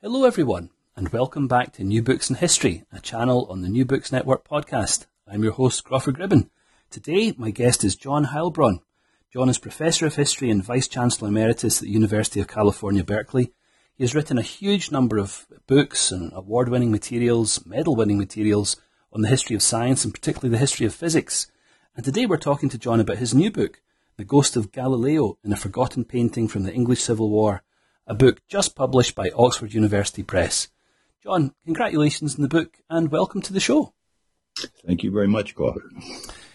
Hello, everyone, and welcome back to New Books in History, a channel on the New Books Network podcast. I'm your host, Crawford Gribben. Today, my guest is John Heilbron. John is Professor of History and Vice Chancellor Emeritus at the University of California, Berkeley. He has written a huge number of books and award winning materials, medal winning materials on the history of science and particularly the history of physics. And today we're talking to John about his new book, The Ghost of Galileo in a Forgotten Painting from the English Civil War a book just published by Oxford University Press. John, congratulations on the book and welcome to the show. Thank you very much, Crawford.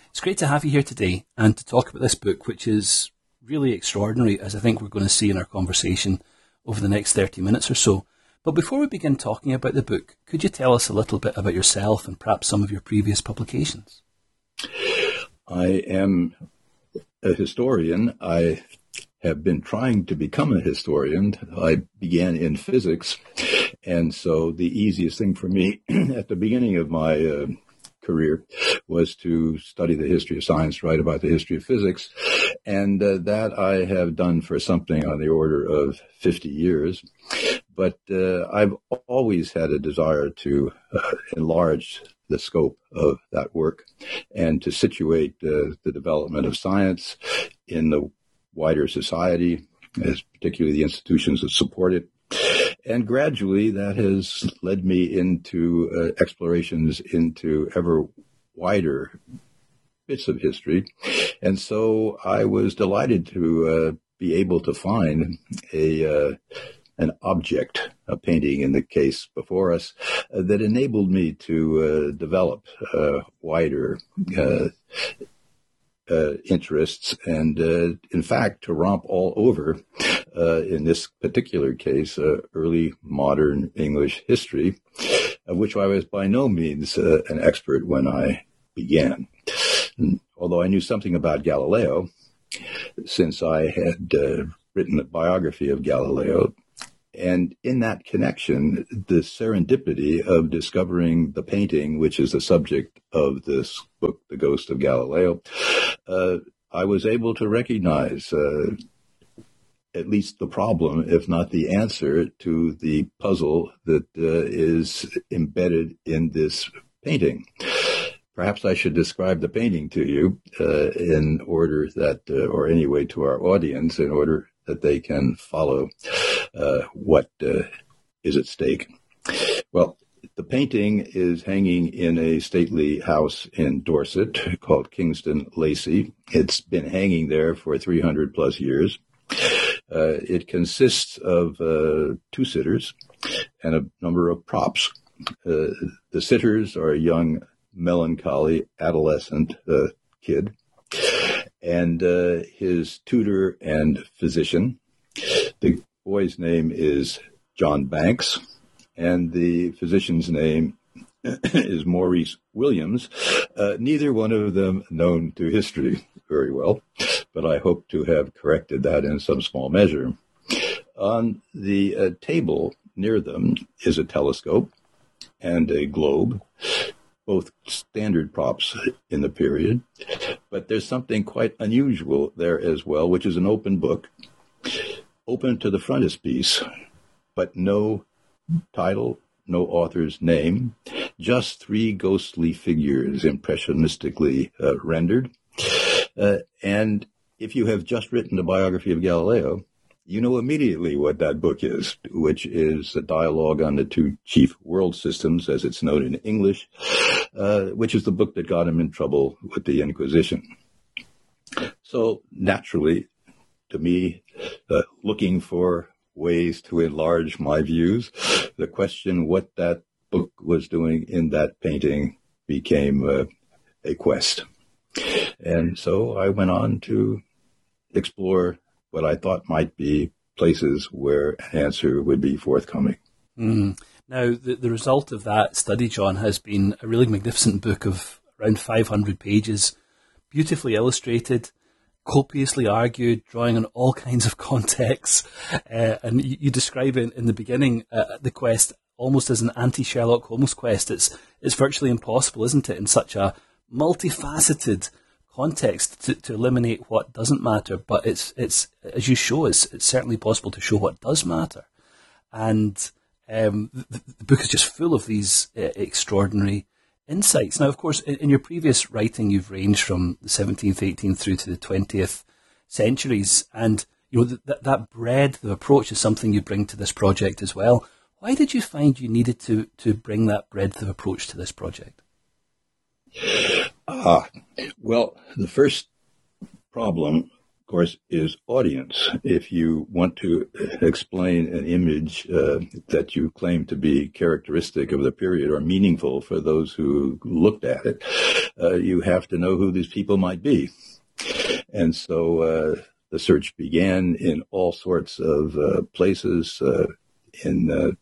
It's great to have you here today and to talk about this book, which is really extraordinary, as I think we're going to see in our conversation over the next 30 minutes or so. But before we begin talking about the book, could you tell us a little bit about yourself and perhaps some of your previous publications? I am a historian. I have been trying to become a historian. I began in physics, and so the easiest thing for me at the beginning of my uh, career was to study the history of science, write about the history of physics, and uh, that I have done for something on the order of 50 years. But uh, I've always had a desire to uh, enlarge the scope of that work and to situate uh, the development of science in the wider society, as particularly the institutions that support it. And gradually that has led me into uh, explorations into ever wider bits of history. And so I was delighted to uh, be able to find a, uh, an object, a painting in the case before us, uh, that enabled me to uh, develop uh, wider uh, interests and, uh, in fact, to romp all over, uh, in this particular case, uh, early modern English history, of which I was by no means uh, an expert when I began. And although I knew something about Galileo, since I had uh, written a biography of Galileo and in that connection, the serendipity of discovering the painting, which is the subject of this book, The Ghost of Galileo, uh, I was able to recognize uh, at least the problem, if not the answer, to the puzzle that uh, is embedded in this painting. Perhaps I should describe the painting to you uh, in order that, uh, or anyway to our audience, in order that they can follow what uh, is at stake. Well, the painting is hanging in a stately house in Dorset called Kingston Lacy. It's been hanging there for 300 plus years. Uh, it consists of uh, two sitters and a number of props. Uh, the sitters are a young, melancholy, adolescent uh, kid and uh, his tutor and physician. The boy's name is John Bankes, and the physician's name is Maurice Williams. Uh, neither one of them known to history very well, but I hope to have corrected that in some small measure. On the uh, table near them is a telescope and a globe both standard props in the period, but there's something quite unusual there as well, which is an open book, open to the frontispiece, but no title, no author's name, just three ghostly figures impressionistically uh, rendered. Uh, and if you have just written the biography of Galileo, you know immediately what that book is, which is a dialogue on the two chief world systems, as it's known in English, uh, which is the book that got him in trouble with the Inquisition. So naturally, to me, uh, looking for ways to enlarge my views, the question what that book was doing in that painting became uh, a quest. And so I went on to explore what I thought might be places where an answer would be forthcoming. Mm. Now, the, the result of that study, John, has been a really magnificent book of around 500 pages, beautifully illustrated, copiously argued, drawing on all kinds of contexts. Uh, and you, you, describe it in the beginning, uh, the quest almost as an anti-Sherlock Holmes quest. It's, it's virtually impossible, isn't it, in such a multifaceted context to, to eliminate what doesn't matter. But it's, it's, as you show, it's, it's certainly possible to show what does matter. And um, the, the, book is just full of these uh, extraordinary insights. Now, of course, in, in, your previous writing, you've ranged from the 17th, 18th through to the 20th centuries, and you know that that breadth of approach is something you bring to this project as well. Why did you find you needed to to bring that breadth of approach to this project? Ah, well, the first problem course, is audience. If you want to explain an image uh, that you claim to be characteristic of the period or meaningful for those who looked at it, uh, you have to know who these people might be. And so uh, the search began in all sorts of uh, places uh, in uh,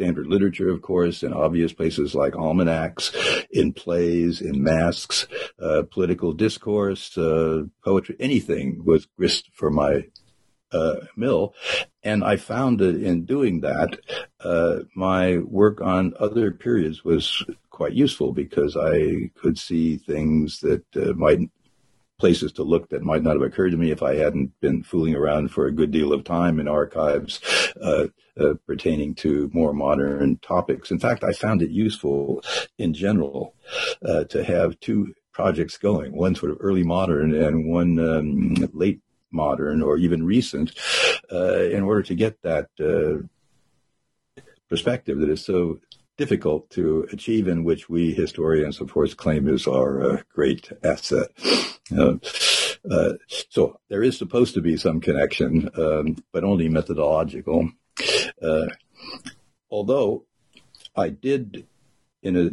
standard literature, of course, in obvious places like almanacs, in plays, in masques, uh, political discourse, uh, poetry, anything was grist for my uh, mill. And I found that in doing that, uh, my work on other periods was quite useful because I could see things that uh, might places to look that might not have occurred to me if I hadn't been fooling around for a good deal of time in archives uh, uh, pertaining to more modern topics. In fact, I found it useful in general uh, to have two projects going, one sort of early modern and one um, late modern or even recent, uh, in order to get that uh, perspective that is so difficult to achieve and which we historians, of course, claim is our uh, great asset. Uh, uh, so there is supposed to be some connection, um, but only methodological. Although I did, in a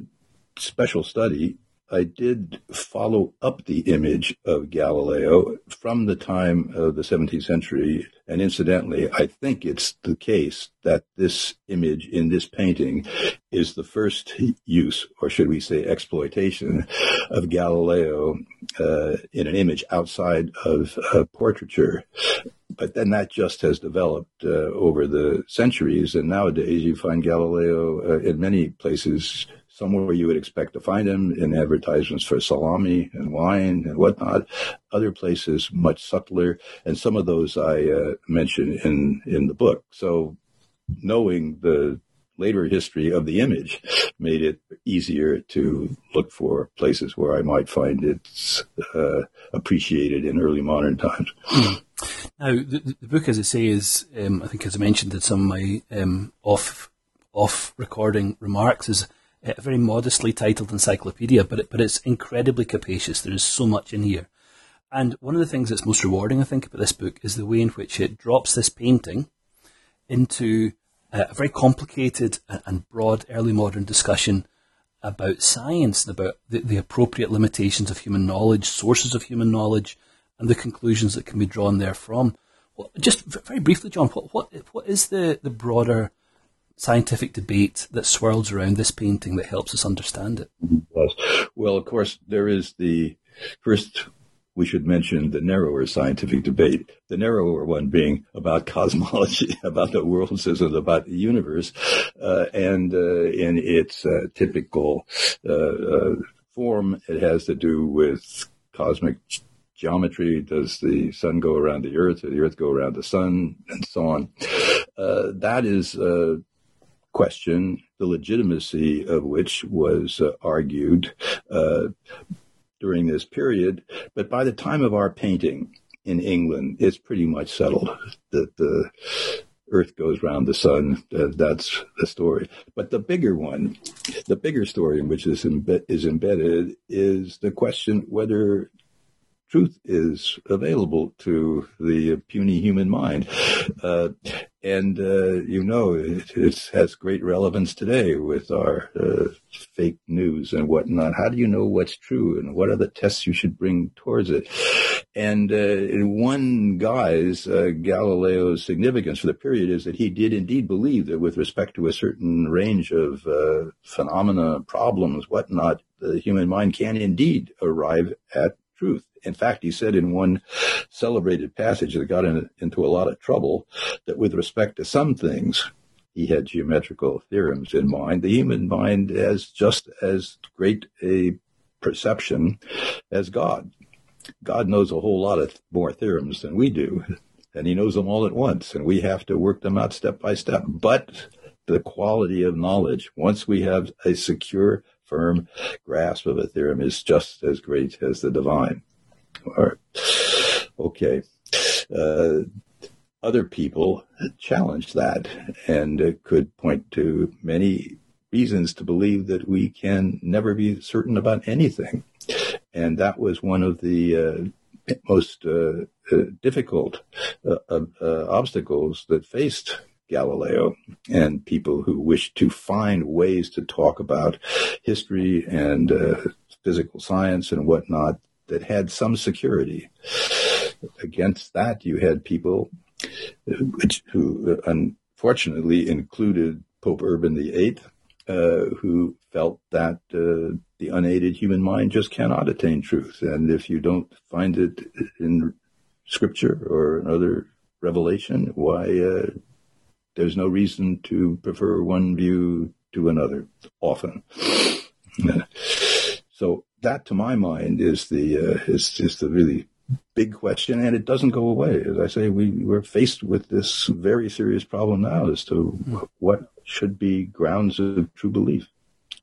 special study, I did follow up the image of Galileo from the time of the 17th century. And incidentally, I think it's the case that this image in this painting is the first use, or should we say exploitation, of Galileo uh, in an image outside of uh, portraiture. But then that just has developed uh, over the centuries. And nowadays you find Galileo uh, in many places somewhere you would expect to find him in advertisements for salami and wine and whatnot. Other places much subtler, and some of those I uh, mention in in the book. So, knowing the later history of the image made it easier to look for places where I might find it uh, appreciated in early modern times. Now, the, the, book, as I say, is um, I think, as I mentioned in some of my um, off off recording remarks, is a very modestly titled encyclopedia, but it, but it's incredibly capacious. There is so much in here. And one of the things that's most rewarding, I think, about this book is the way in which it drops this painting into uh, a very complicated and broad early modern discussion about science and about the, the, appropriate limitations of human knowledge, sources of human knowledge, and the conclusions that can be drawn therefrom. Well, just very briefly, John, what, what, what is the, the broader scientific debate that swirls around this painting that helps us understand it? Yes. Well, of course, there is the first. We should mention the narrower scientific debate, the narrower one being about cosmology, about the world system, about the universe, uh, and uh, in its uh, typical uh, uh, form, it has to do with cosmic geometry. Does the sun go around the earth or the earth go around the sun and so on? Uh, that is question, the legitimacy of which was uh, argued uh, during this period. But by the time of our painting in England, it's pretty much settled that the Earth goes round the sun. Uh, that's the story. But the bigger one, the bigger story in which is, imbe- is embedded is the question whether truth is available to the puny human mind. Uh, and uh, you know it, it, has great relevance today with our uh, fake news and whatnot. How do you know what's true, and what are the tests you should bring towards it? And uh, in one guy's uh, Galileo's significance for the period is that he did indeed believe that with respect to a certain range of uh, phenomena, problems, whatnot, the human mind can indeed arrive at truth. In fact, he said in one celebrated passage that got in, into a lot of trouble that with respect to some things, he had geometrical theorems in mind. The human mind has just as great a perception as God. God knows a whole lot of more theorems than we do, and he knows them all at once, and we have to work them out step by step. But the quality of knowledge, once we have a secure, firm grasp of a theorem, is just as great as the divine. Okay. Uh, other people challenge that and uh, could point to many reasons to believe that we can never be certain about anything. And that was one of the uh, most uh, uh, difficult uh, obstacles that faced Galileo and people who wished to find ways to talk about history and physical science and whatnot that had some security. Against that, you had people which, who unfortunately included Pope Urban VIII, uh, who felt that uh, the unaided human mind just cannot attain truth. And if you don't find it in scripture or another revelation, why uh, there's no reason to prefer one view to another often. so that, to my mind, is the uh, is is the really big question, and it doesn't go away. As I say, we we're faced with this very serious problem now as to what should be grounds of true belief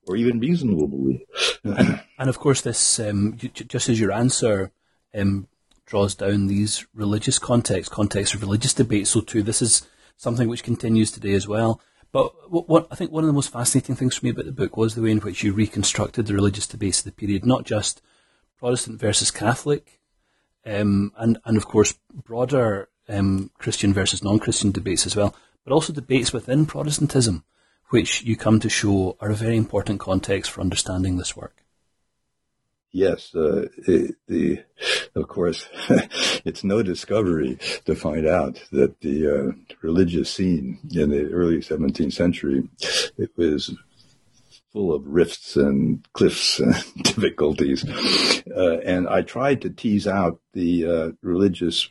or even reasonable belief. and, and, of course, this um, just as your answer um, draws down these religious contexts, contexts of religious debate, so too this is something which continues today as well. But what, what, I think one of the most fascinating things for me about the book was the way in which you reconstructed the religious debates of the period, not just Protestant versus Catholic, um, and and of course broader um, Christian versus non-Christian debates as well, but also debates within Protestantism, which you come to show are a very important context for understanding this work. Yes, uh, the of course it's no discovery to find out that the uh, religious scene in the early 17th century it was full of rifts and cliffs and difficulties, uh, and I tried to tease out the uh, religious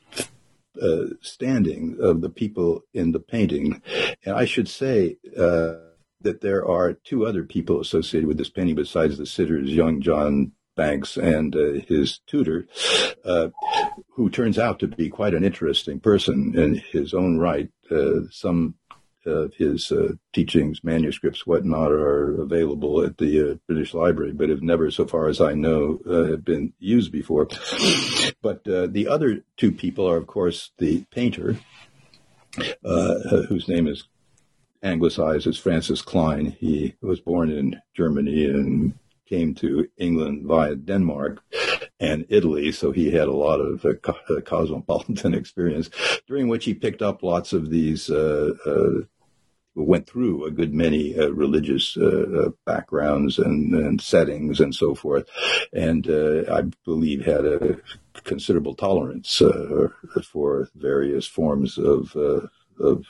uh, standing of the people in the painting, and I should say uh, that there are two other people associated with this painting besides the sitters, young John Bankes and uh, his tutor, uh, who turns out to be quite an interesting person in his own right. Uh, some of his uh, teachings, manuscripts, whatnot, are available at the uh, British Library, but have never, so far as I know, uh, have been used before. But the other two people are, of course, the painter, whose name is anglicized as Francis Cleyn. He was born in Germany and came to England via Denmark and Italy, so he had a lot of uh, uh, cosmopolitan experience, during which he picked up lots of these. Uh, uh went through a good many religious backgrounds and, and, settings and so forth, and I believe had a considerable tolerance for various forms of of,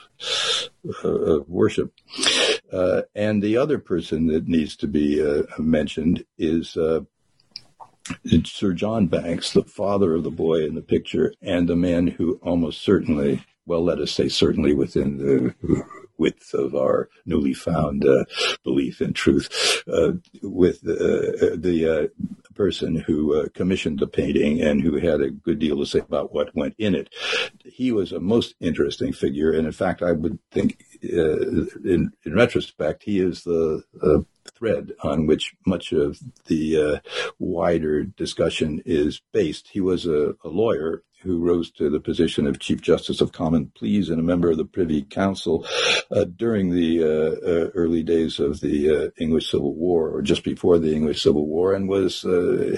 of worship. Uh, and the other person that needs to be uh, mentioned is uh, Sir John Bankes, the father of the boy in the picture, and the man who almost certainly, well, let us say certainly within the width of our newly found uh, belief in truth, uh, with uh, the person who commissioned the painting and who had a good deal to say about what went in it. He was a most interesting figure, and in fact, I would think uh, in, in retrospect, he is the uh, thread on which much of the uh, wider discussion is based. He was a, a, lawyer who rose to the position of Chief Justice of Common Pleas and a member of the Privy Council uh, during the uh, uh, early days of the English Civil War, or just before the English Civil War, and was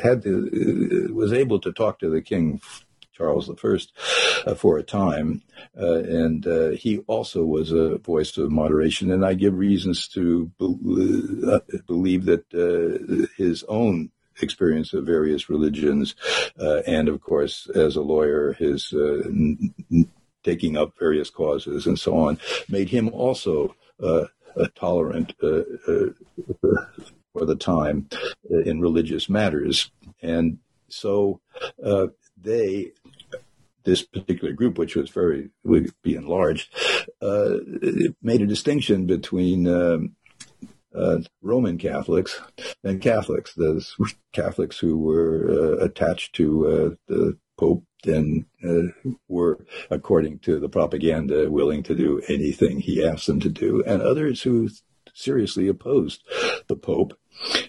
had to, was able to talk to the king Charles I uh, for a time, uh, and uh, he also was a voice of moderation. And I give reasons to be- uh, believe that uh, his own experience of various religions, uh, and of course, as a lawyer, his n- taking up various causes and so on, made him also tolerant for the time in religious matters. And so uh, they, this particular group, which was very, would be enlarged, uh, made a distinction between um, uh, Roman Catholics and Catholics, those Catholics who were uh, attached to uh, the Pope and uh, were, according to the propaganda, willing to do anything he asked them to do, and others who seriously opposed the Pope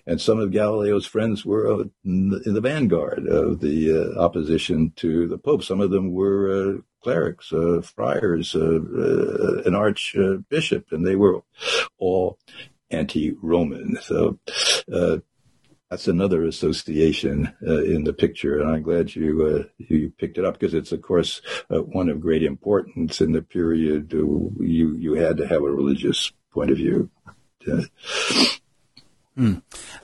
and some of Galileo's friends were uh, in the vanguard of the uh, opposition to the Pope. Some of them were uh, clerics, uh, friars, uh, uh, an archbishop, and they were all anti-Roman. So that's another association in the picture, and I'm glad you you picked it up because it's, of course, one of great importance in the period. you you had to have a religious point of view. Mm.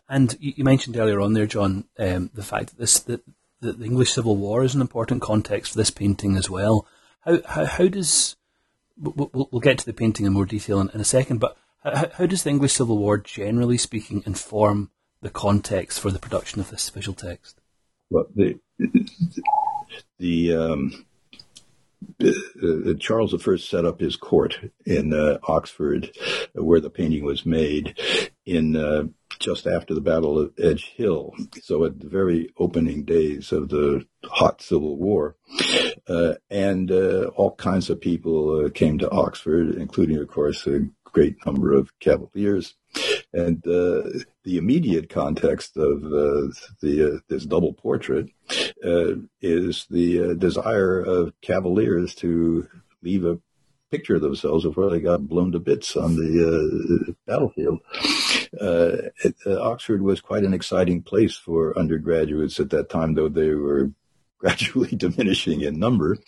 And you, mentioned earlier on there, John, um, the fact that this that, that, the English Civil War is an important context for this painting as well. How how, how does we'll, we'll, get to the painting in more detail in, in a second, but how, how, does the English Civil War, generally speaking, inform the context for the production of this visual text? Well, the the um, uh, Charles I set up his court in uh, Oxford, where the painting was made, in uh, just after the Battle of Edge Hill. So at the very opening days of the hot Civil War, uh, and uh, all kinds of people uh, came to Oxford, including, of course, a great number of Cavaliers. And uh, the immediate context of uh, the uh, this double portrait is the desire of Cavaliers to leave a picture of themselves before they got blown to bits on the battlefield. Uh, it, uh, Oxford was quite an exciting place for undergraduates at that time, though they were gradually diminishing in number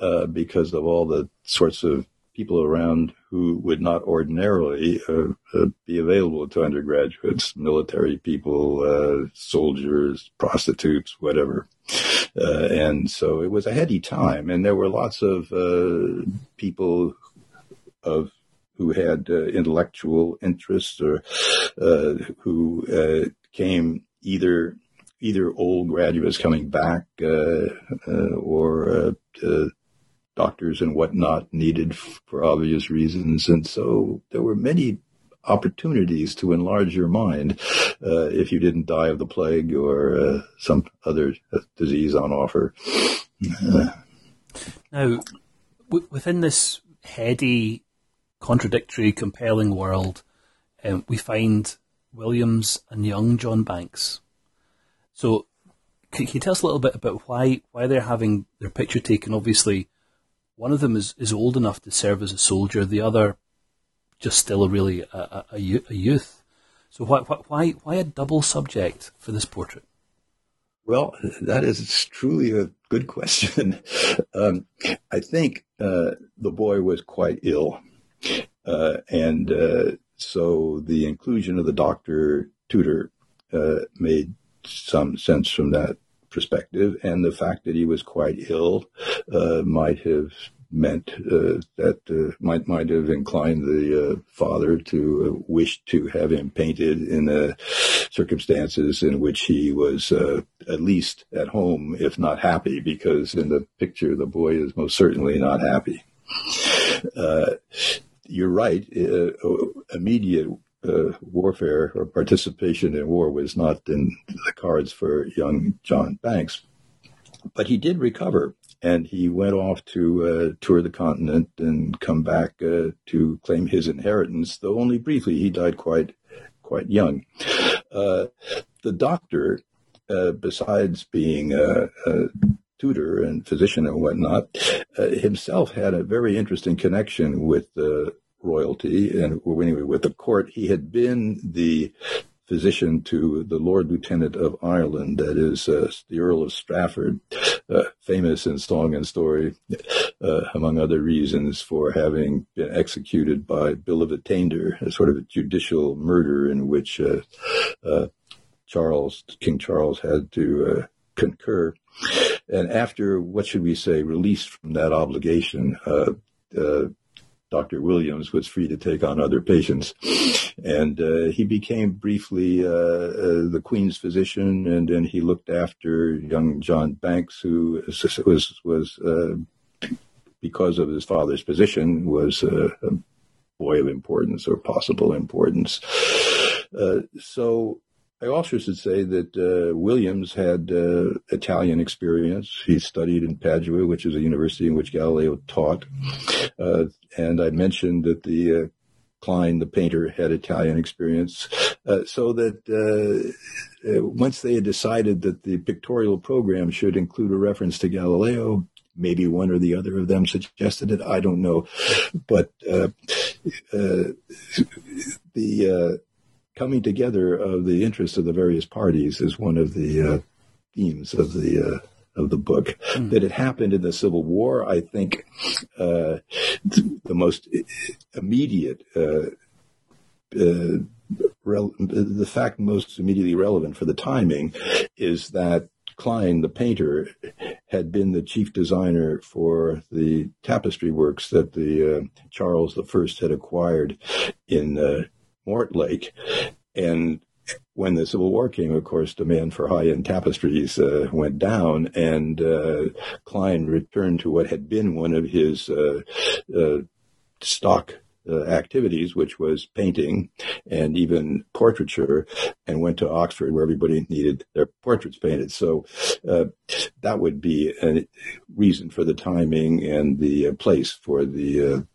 uh, because of all the sorts of people around who would not ordinarily uh, uh, be available to undergraduates, military people, uh, soldiers, prostitutes, whatever. Uh, and so it was a heady time, and there were lots of uh, people of who had uh, intellectual interests or who came either either old graduates coming back or doctors and whatnot needed for obvious reasons. And so there were many opportunities to enlarge your mind uh, if you didn't die of the plague or uh, some other uh, disease on offer. now, w- within this heady, contradictory, compelling world, um, we find Williams and young John Bankes. So, can, can you tell us a little bit about why why they're having their picture taken? Obviously, one of them is, is old enough to serve as a soldier. The other, just still a really a, a, a youth. So why, why why a double subject for this portrait? Well, that is truly a good question. um, I think uh, the boy was quite ill, and uh, so the inclusion of the doctor tutor uh, made some sense from that perspective, and the fact that he was quite ill uh, might have meant uh, that uh, might might have inclined the uh, father to uh, wish to have him painted in uh, circumstances in which he was at least at home, if not happy, because in the picture the boy is most certainly not happy. You're right. immediate uh, warfare or participation in war was not in the cards for young John Bankes. But he did recover and he went off to uh, tour the continent and come back uh, to claim his inheritance, though only briefly. He died quite quite young. Uh, the doctor, uh, besides being a, tutor and physician and whatnot, uh, himself had a very interesting connection with royalty and anyway with the court. He had been the physician to the Lord Lieutenant of Ireland, that is uh, the Earl of Strafford, uh, famous in song and story, uh, among other reasons, for having been executed by bill of attainder, a sort of a judicial murder in which uh, uh, Charles, King Charles, had to concur. And after, what should we say, released from that obligation, Dr. Williams was free to take on other patients. And uh, he became briefly uh, uh, the Queen's physician, and then he looked after young John Bankes, who was, was uh, because of his father's position, was a boy of importance or possible importance. Uh, so I also should say that uh, Williams had uh, Italian experience. He studied in Padua, which is a university in which Galileo taught. Uh, and I mentioned that the uh, Cleyn, the painter, had Italian experience. Uh, so that uh, once they had decided that the pictorial program should include a reference to Galileo, maybe one or the other of them suggested it. I don't know. But the coming together of the interests of the various parties is one of the uh, themes of the uh, of the book. Mm. That it happened in the Civil War, I think, uh, the most immediate. Uh, uh, the fact most immediately relevant for the timing is that Cleyn, the painter, had been the chief designer for the tapestry works that the uh, Charles I had acquired in uh, Mortlake. And when the Civil War came, of course, demand for high-end tapestries uh, went down, and uh, Cleyn returned to what had been one of his uh, uh stock uh, activities, which was painting and even portraiture, and went to Oxford, where everybody needed their portraits painted. So uh, that would be a reason for the timing and the place for the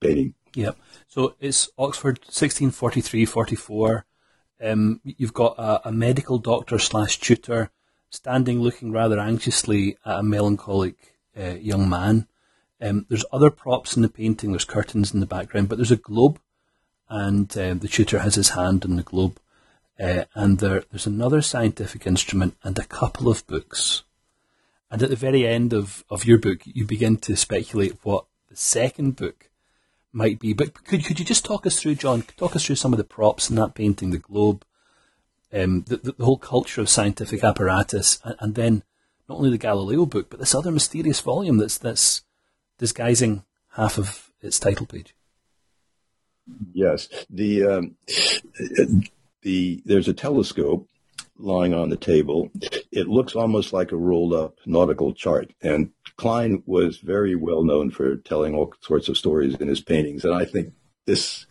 painting. Yep. So it's Oxford 1643-44. Um, you've got a, a medical doctor slash tutor standing looking rather anxiously at a melancholic uh, young man. Um, there's other props in the painting. There's curtains in the background, but there's a globe, and um, the tutor has his hand on the globe. Uh, and there, there's another scientific instrument and a couple of books. And at the very end of, of your book, you begin to speculate what the second book might be. But could could you just talk us through, John? Talk us through some of the props in that painting, the globe, um, the, the, the whole culture of scientific apparatus, and, and, then not only the Galileo book, but this other mysterious volume that's that's disguising half of its title page. Yes, the um, the there's a telescope lying on the table. It looks almost like a rolled up nautical chart. And Cleyn was very well known for telling all sorts of stories in his paintings. And I think this,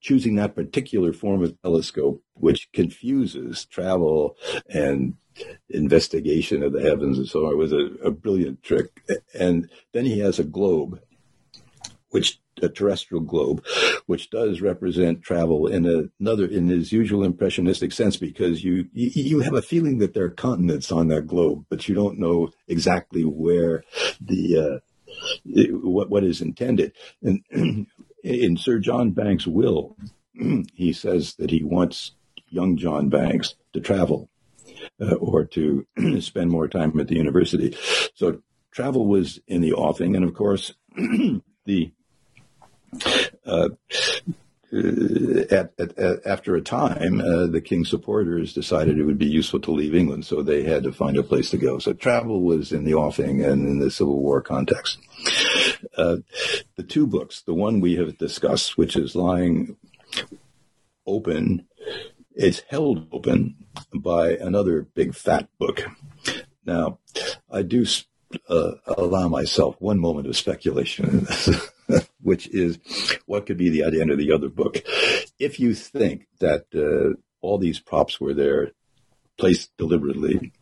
choosing that particular form of telescope, which confuses travel and investigation of the heavens and so on, was a, a brilliant trick. And then he has a globe, which a terrestrial globe, which does represent travel in another in his usual impressionistic sense, because you you have a feeling that there are continents on that globe, but you don't know exactly where the uh, what what is intended. And in Sir John Bankes' will, he says that he wants young John Bankes to travel uh, or to spend more time at the university. So travel was in the offing, and of course, the at, at, at, after a time, uh, the king's supporters decided it would be useful to leave England, so they had to find a place to go. So travel was in the offing and in the Civil War context. Uh, the two books, the one we have discussed, which is lying open, it's held open by another big fat book. Now, I do uh, allow myself one moment of speculation which is what could be the idea of the other book. If you think that uh, all these props were there placed deliberately,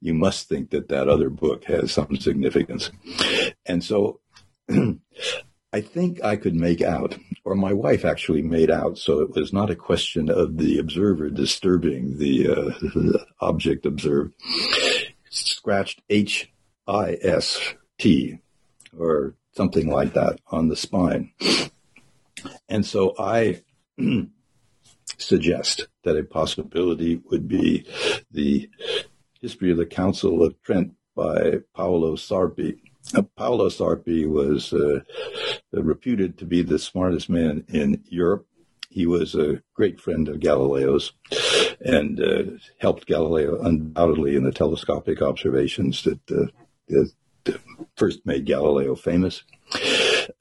you must think that that other book has some significance. And so I think I could make out, or my wife actually made out, so it was not a question of the observer disturbing the, uh, the object observed, scratched H I S T, or something like that on the spine. And so I suggest that a possibility would be the history of the Council of Trent by Paolo Sarpi. Paolo Sarpi was uh, reputed to be the smartest man in Europe. He was a great friend of Galileo's and uh, helped Galileo undoubtedly in the telescopic observations that, uh, that first made Galileo famous.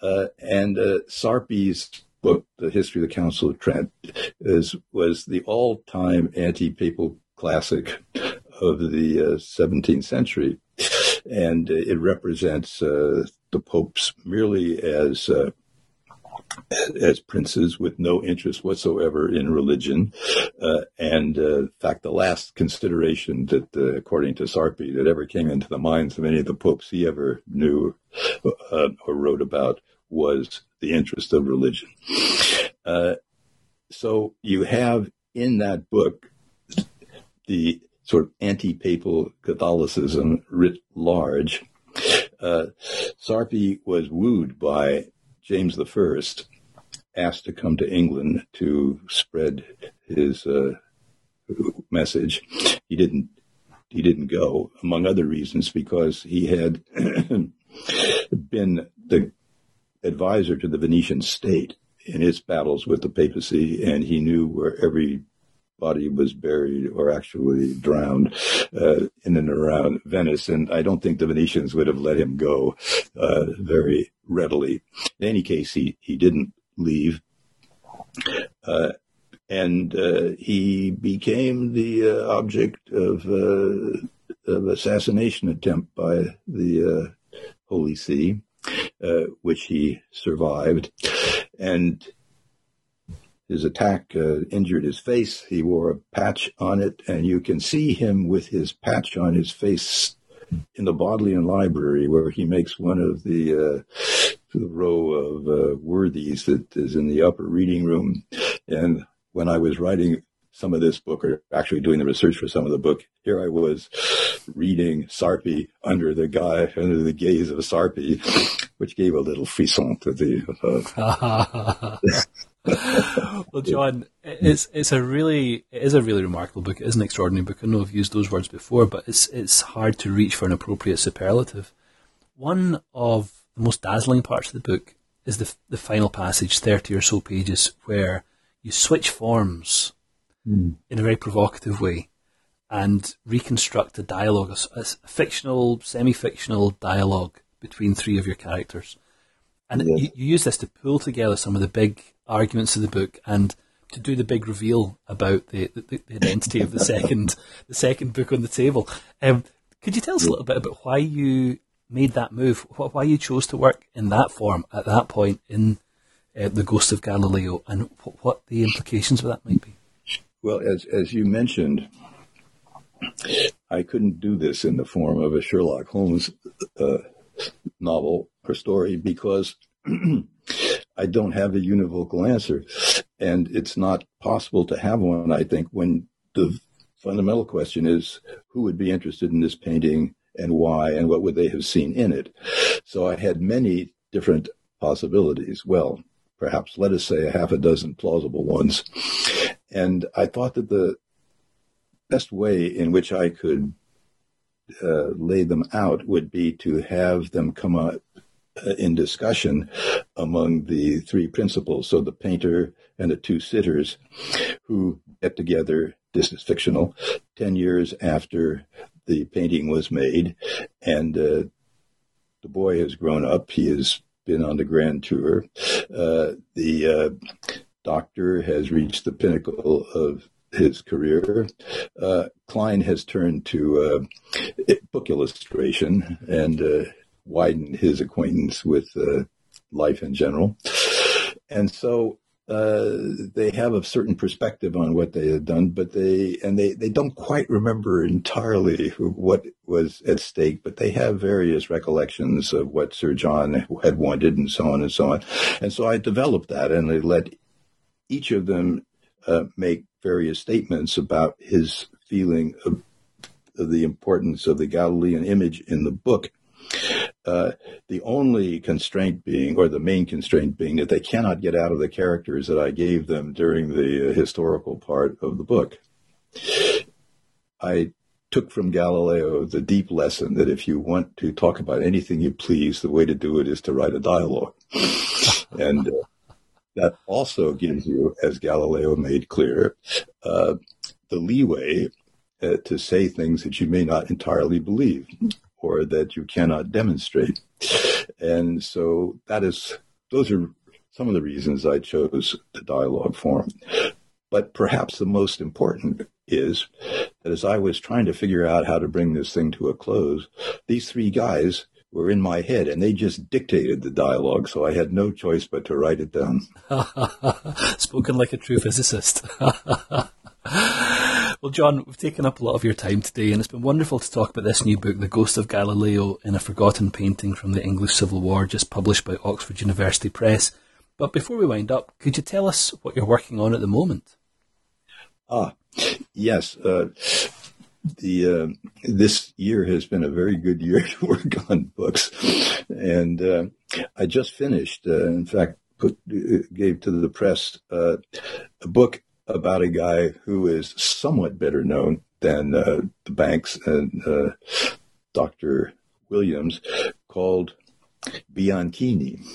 Uh, and uh, Sarpi's book, The History of the Council of Trent, is, was the all-time anti-papal classic of the 17th uh, century. And it represents uh, the popes merely as uh, as princes with no interest whatsoever in religion. Uh, and uh, in fact, the last consideration that, uh, according to Sarpi, that ever came into the minds of any of the popes he ever knew uh, or wrote about was the interest of religion. Uh, so you have in that book the sort of anti-papal Catholicism writ large. Uh, Sarpi was wooed by James I, asked to come to England to spread his uh, message. He didn't. He didn't go, among other reasons, because he had been the advisor to the Venetian state in its battles with the papacy, and he knew where every body was buried or actually drowned uh, in and around Venice. And I don't think the Venetians would have let him go uh, very readily. In any case, he, he didn't leave. Uh, and uh, he became the uh, object of, uh, of assassination attempt by the Holy See, which he survived. And his attack uh, injured his face. He wore a patch on it, and you can see him with his patch on his face in the Bodleian Library, where he makes one of the, uh, the row of uh, worthies that is in the upper reading room. And when I was writing some of this book, or actually doing the research for some of the book, here I was reading Sarpi under the guy, under the gaze of Sarpi, which gave a little frisson to the. Uh, well, John, it's it's a really it is a really remarkable book. It is an extraordinary book. I know I've used those words before, but it's it's hard to reach for an appropriate superlative. One of the most dazzling parts of the book is the the final passage, thirty or so pages, where you switch forms mm. in a very provocative way and reconstruct a dialogue, a, a fictional, semi-fictional dialogue between three of your characters. And yes. you, you, use this to pull together some of the big arguments of the book and to do the big reveal about the, the, the identity of the second the second book on the table. Um, could you tell us a little bit about why you made that move? Why you chose to work in that form at that point in uh, the Ghost of Galileo, and what the implications of that might be? Well, as as you mentioned, I couldn't do this in the form of a Sherlock Holmes uh, novel or story because I don't have a univocal answer. And it's not possible to have one, I think, when the fundamental question is who would be interested in this painting and why and what would they have seen in it. So I had many different possibilities. Well, perhaps let us say a half a dozen plausible ones. And I thought that the best way in which I could uh, lay them out would be to have them come up in discussion among the three principals. So the painter and the two sitters who get together, this is fictional, 10 years after the painting was made. And uh, the boy has grown up. He has been on the grand tour. Uh, the uh, doctor has reached the pinnacle of his career. Uh, Cleyn has turned to uh, book illustration and uh, widened his acquaintance with uh, life in general. And so uh, they have a certain perspective on what they had done, but they and they, they don't quite remember entirely what was at stake, but they have various recollections of what Sir John had wanted and so on and so on. And so I developed that and I let each of them uh, make various statements about his feeling of, of the importance of the Galilean image in the book. Uh, the only constraint being, or the main constraint being, that they cannot get out of the characters that I gave them during the uh, historical part of the book. I took from Galileo the deep lesson that if you want to talk about anything you please, the way to do it is to write a dialogue. and uh, that also gives you, as Galileo made clear, uh, the leeway uh, to say things that you may not entirely believe or that you cannot demonstrate. And so that is, those are some of the reasons I chose the dialogue form. But perhaps the most important is that as I was trying to figure out how to bring this thing to a close, these three guys were in my head and they just dictated the dialogue, so I had no choice but to write it down. Spoken like a true physicist. well, John, we've taken up a lot of your time today, and it's been wonderful to talk about this new book, The Ghost of Galileo in a Forgotten Painting from the English Civil War, just published by Oxford University Press. But before we wind up, could you tell us what you're working on at the moment? Ah, yes. Uh, the uh, this year has been a very good year to work on books, and uh, I just finished. Uh, in fact, put gave to the press uh, a book about a guy who is somewhat better known than uh, the Bankes and Dr. Williams, called Bianchini.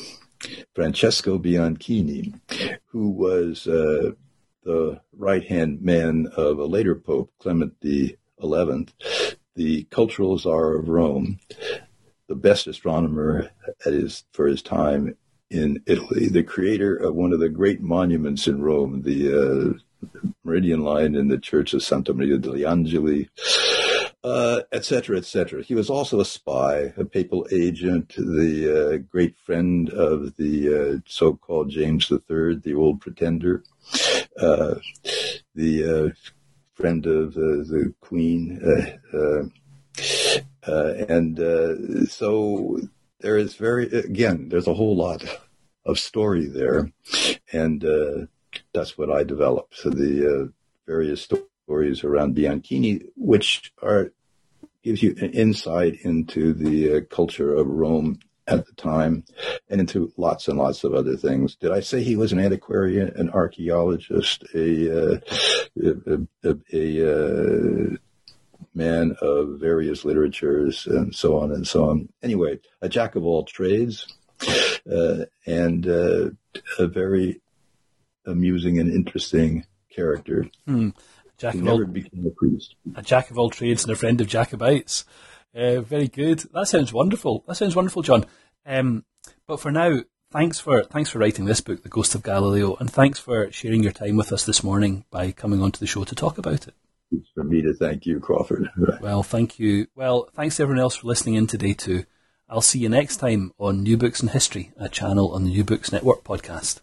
Francesco Bianchini, who was uh, the right hand man of a later pope, Clement XI, the cultural czar of Rome, the best astronomer at his, for his time in Italy, the creator of one of the great monuments in Rome, the uh, Meridian Line in the Church of Santa Maria degli Angeli, etc., uh, etc. Et he was also a spy, a papal agent, the uh, great friend of the uh, so-called James III, the old pretender, uh, the uh, friend of the Queen, and so there is very again, there's a whole lot of story there, and that's what I developed. So the various stories around Bianchini, which are gives you an insight into the uh, culture of Rome at the time and into lots and lots of other things. Did I say he was an antiquarian, an archaeologist, a, uh, a, a, a uh, man of various literatures and so on and so on? Anyway, a jack of all trades uh, and uh, a very amusing and interesting character. Hmm. Jack he of never all, became a priest. A jack of all trades and a friend of Jacobites. Uh, very good. That sounds wonderful. That sounds wonderful, John. Um, but for now, thanks for thanks for writing this book, The Ghost of Galileo, and thanks for sharing your time with us this morning by coming onto the show to talk about it. It's for me to thank you, Crawford. well, thank you. Well, thanks to everyone else for listening in today too. I'll see you next time on New Books in History, a channel on the New Books Network podcast.